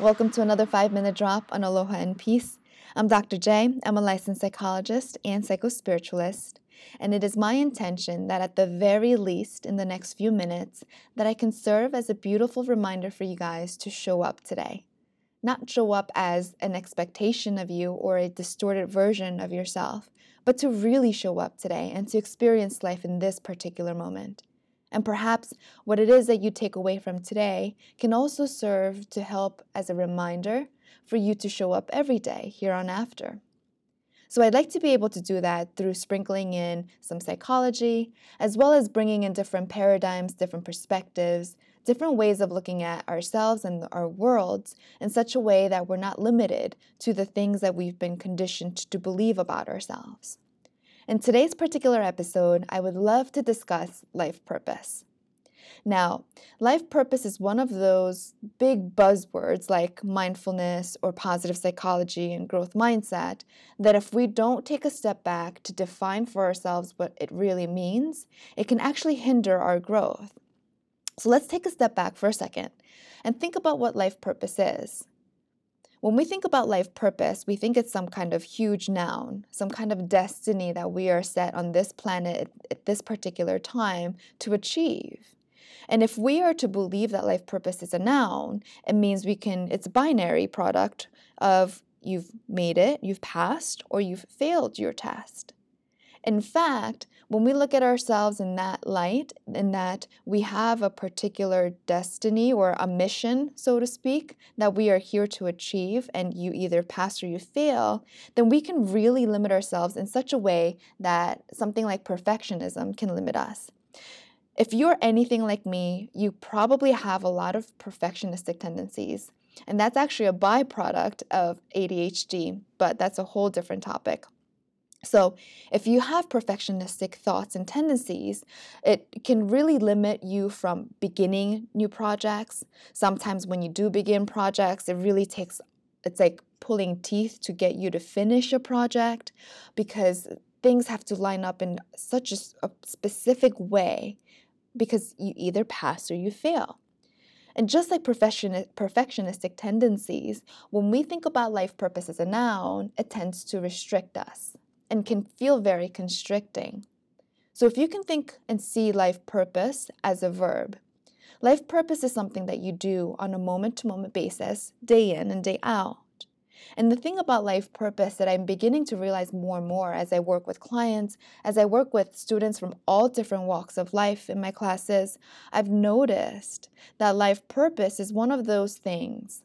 Welcome to another five minute drop on Aloha and Peace. I'm Dr. J. I'm a licensed psychologist and psychospiritualist, and it is my intention that at the very least in the next few minutes that I can serve as a beautiful reminder for you guys to show up today. Not show up as an expectation of you or a distorted version of yourself, but to really show up today and to experience life in this particular moment. And perhaps what it is that you take away from today can also serve to help as a reminder for you to show up every day here on after. So I'd like to be able to do that through sprinkling in some psychology, as well as bringing in different paradigms, different perspectives, different ways of looking at ourselves and our worlds in such a way that we're not limited to the things that we've been conditioned to believe about ourselves. In today's particular episode, I would love to discuss life purpose. Now, life purpose is one of those big buzzwords like mindfulness or positive psychology and growth mindset that if we don't take a step back to define for ourselves what it really means, it can actually hinder our growth. So let's take a step back for a second and think about what life purpose is. When we think about life purpose, we think it's some kind of huge noun, some kind of destiny that we are set on this planet at this particular time to achieve. And if we are to believe that life purpose is a noun, it means we can, it's a binary product of you've made it, you've passed, or you've failed your test. In fact, when we look at ourselves in that light, in that we have a particular destiny or a mission, so to speak, that we are here to achieve, and you either pass or you fail, then we can really limit ourselves in such a way that something like perfectionism can limit us. If you're anything like me, you probably have a lot of perfectionistic tendencies. And that's actually a byproduct of ADHD, but that's a whole different topic. So, if you have perfectionistic thoughts and tendencies, it can really limit you from beginning new projects. Sometimes, when you do begin projects, it really takes it's like pulling teeth to get you to finish a project because things have to line up in such a, a specific way because you either pass or you fail. And just like perfectionistic tendencies, when we think about life purpose as a noun, it tends to restrict us and can feel very constricting. So, if you can think and see life purpose as a verb, life purpose is something that you do on a moment to moment basis, day in and day out. And the thing about life purpose that I'm beginning to realize more and more as I work with clients, as I work with students from all different walks of life in my classes, I've noticed that life purpose is one of those things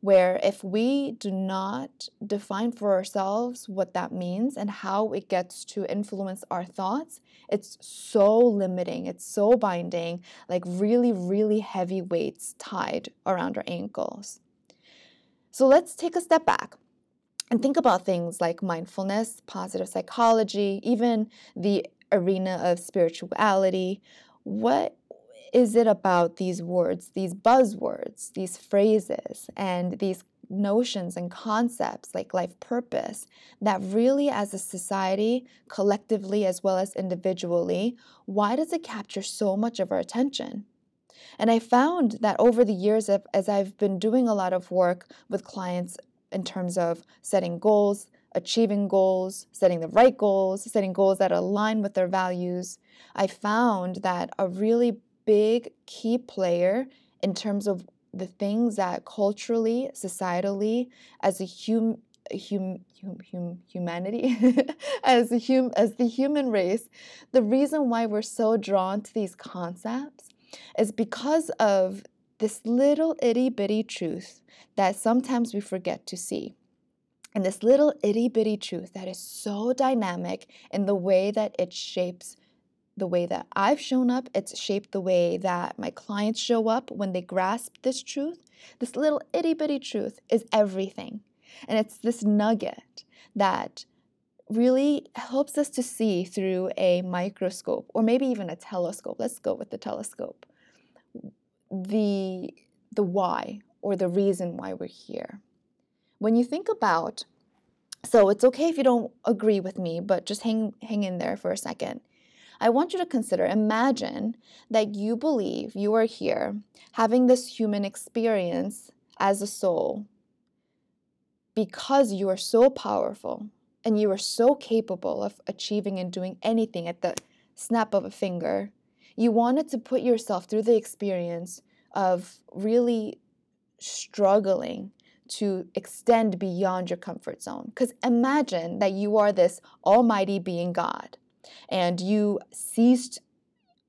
where if we do not define for ourselves what that means and how it gets to influence our thoughts, it's so limiting, it's so binding, like really, really heavy weights tied around our ankles. So let's take a step back and think about things like mindfulness, positive psychology, even the arena of spirituality. What is it about these words, these buzzwords, these phrases, and these notions and concepts like life purpose that really, as a society, collectively as well as individually, why does it capture so much of our attention? And I found that over the years, as I've been doing a lot of work with clients in terms of setting goals, achieving goals, setting the right goals, setting goals that align with their values, I found that a really big key player in terms of the things that culturally, societally, as a hum, hum, hum, hum humanity, as a hum, as the human race, the reason why we're so drawn to these concepts is because of this little itty bitty truth that sometimes we forget to see. And this little itty bitty truth that is so dynamic in the way that it shapes the way that I've shown up, it's shaped the way that my clients show up when they grasp this truth. This little itty bitty truth is everything. And it's this nugget that really helps us to see through a microscope or maybe even a telescope. Let's go with the telescope. The, the why or the reason why we're here. When you think about so it's okay if you don't agree with me, but just hang hang in there for a second. I want you to consider imagine that you believe you are here having this human experience as a soul, because you are so powerful and you are so capable of achieving and doing anything at the snap of a finger, you wanted to put yourself through the experience of really struggling to extend beyond your comfort zone. Because imagine that you are this almighty being God and you ceased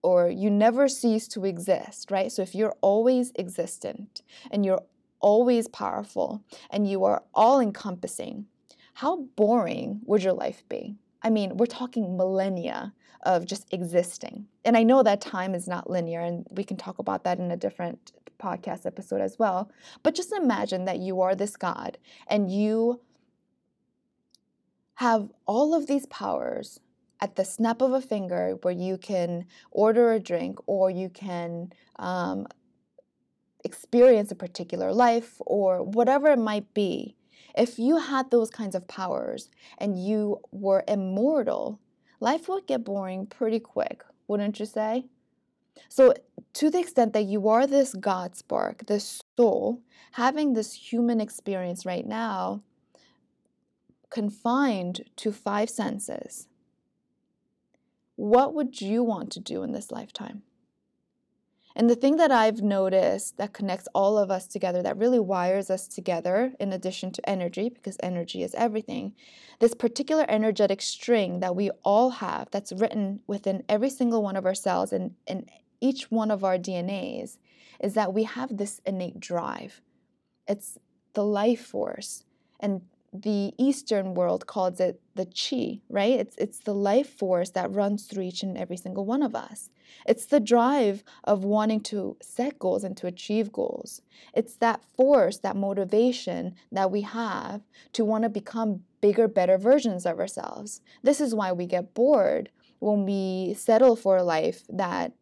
or you never cease to exist, right? So if you're always existent and you're always powerful and you are all encompassing, how boring would your life be? I mean, we're talking millennia of just existing. And I know that time is not linear, and we can talk about that in a different podcast episode as well. But just imagine that you are this God and you have all of these powers at the snap of a finger where you can order a drink or you can um, experience a particular life or whatever it might be. If you had those kinds of powers and you were immortal, life would get boring pretty quick, wouldn't you say? So, to the extent that you are this God spark, this soul, having this human experience right now, confined to five senses, what would you want to do in this lifetime? And the thing that I've noticed that connects all of us together, that really wires us together, in addition to energy, because energy is everything, this particular energetic string that we all have, that's written within every single one of our cells and in each one of our DNAs, is that we have this innate drive. It's the life force. And the Eastern world calls it the chi, right? It's, it's the life force that runs through each and every single one of us. It's the drive of wanting to set goals and to achieve goals. It's that force, that motivation that we have to want to become bigger, better versions of ourselves. This is why we get bored when we settle for a life that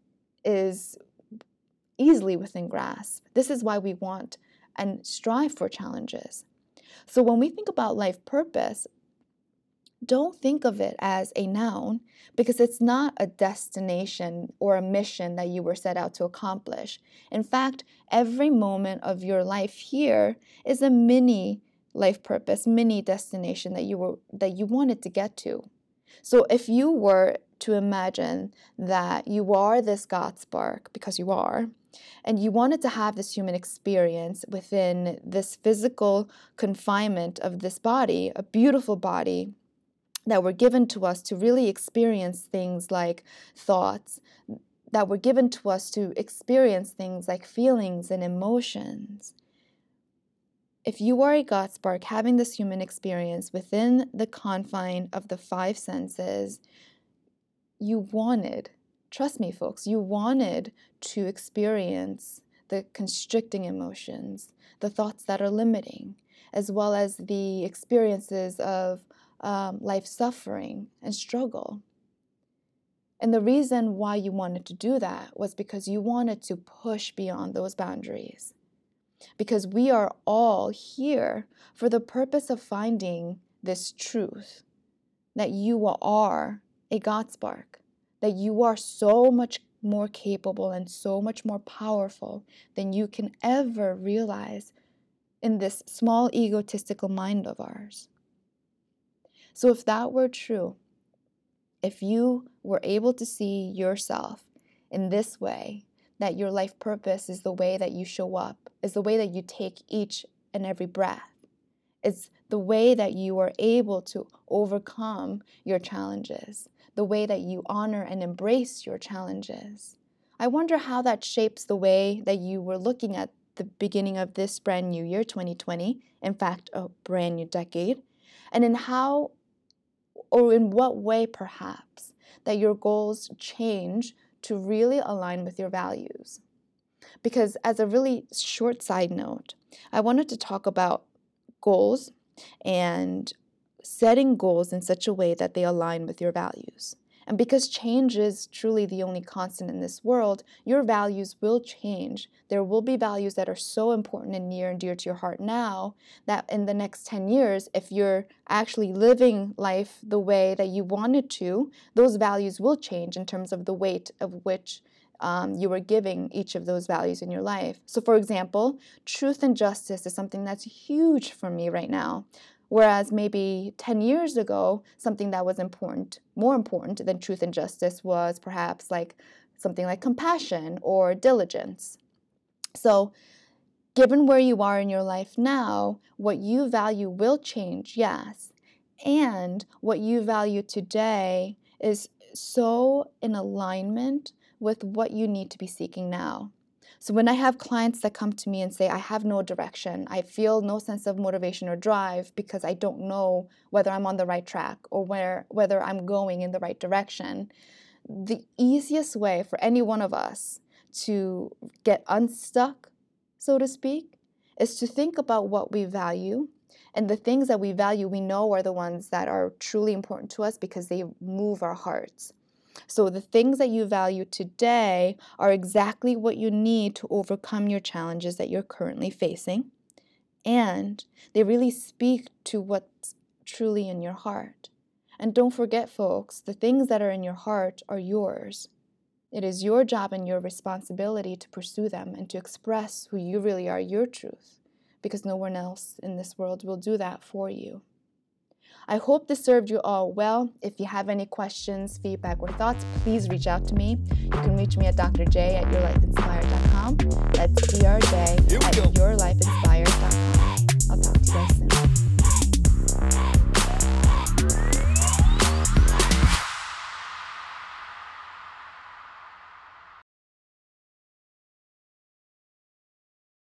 is easily within grasp. This is why we want and strive for challenges. So when we think about life purpose, don't think of it as a noun because it's not a destination or a mission that you were set out to accomplish. In fact, every moment of your life here is a mini life purpose, mini destination that you were that you wanted to get to. So if you were to imagine that you are this God spark because you are, and you wanted to have this human experience within this physical confinement of this body, a beautiful body that were given to us to really experience things like thoughts, that were given to us to experience things like feelings and emotions. If you are a God spark having this human experience within the confine of the five senses, you wanted Trust me, folks, you wanted to experience the constricting emotions, the thoughts that are limiting, as well as the experiences of um, life suffering and struggle. And the reason why you wanted to do that was because you wanted to push beyond those boundaries. Because we are all here for the purpose of finding this truth that you are a God spark that you are so much more capable and so much more powerful than you can ever realize in this small egotistical mind of ours. So, if that were true, if you were able to see yourself in this way, that your life purpose is the way that you show up, is the way that you take each and every breath, it's the way that you are able to overcome your challenges, the way that you honor and embrace your challenges. I wonder how that shapes the way that you were looking at the beginning of this brand new year, 2020, in fact, a brand new decade, and in how or in what way perhaps that your goals change to really align with your values. Because, as a really short side note, I wanted to talk about goals and setting goals in such a way that they align with your values. And because change is truly the only constant in this world, your values will change. There will be values that are so important and near and dear to your heart now that in the next 10 years, if you're actually living life the way that you wanted to, those values will change in terms of the weight of which um, you were giving each of those values in your life. So, for example, truth and justice is something that's huge for me right now. Whereas maybe 10 years ago, something that was important, more important than truth and justice, was perhaps like something like compassion or diligence. So, given where you are in your life now, what you value will change, yes. And what you value today is so in alignment with what you need to be seeking now. So when I have clients that come to me and say, I have no direction, I feel no sense of motivation or drive because I don't know whether I'm on the right track or where, whether I'm going in the right direction, the easiest way for any one of us to get unstuck, so to speak, is to think about what we value. And the things that we value, we know are the ones that are truly important to us because they move our hearts. So, the things that you value today are exactly what you need to overcome your challenges that you're currently facing. And they really speak to what's truly in your heart. And don't forget, folks, the things that are in your heart are yours. It is your job and your responsibility to pursue them and to express who you really are, your truth, because no one else in this world will do that for you. I hope this served you all well. If you have any questions, feedback, or thoughts, please reach out to me. You can reach me at drj at yourlifeinspired.com. That's drj at yourlifeinspired.com. I'll talk to you guys soon.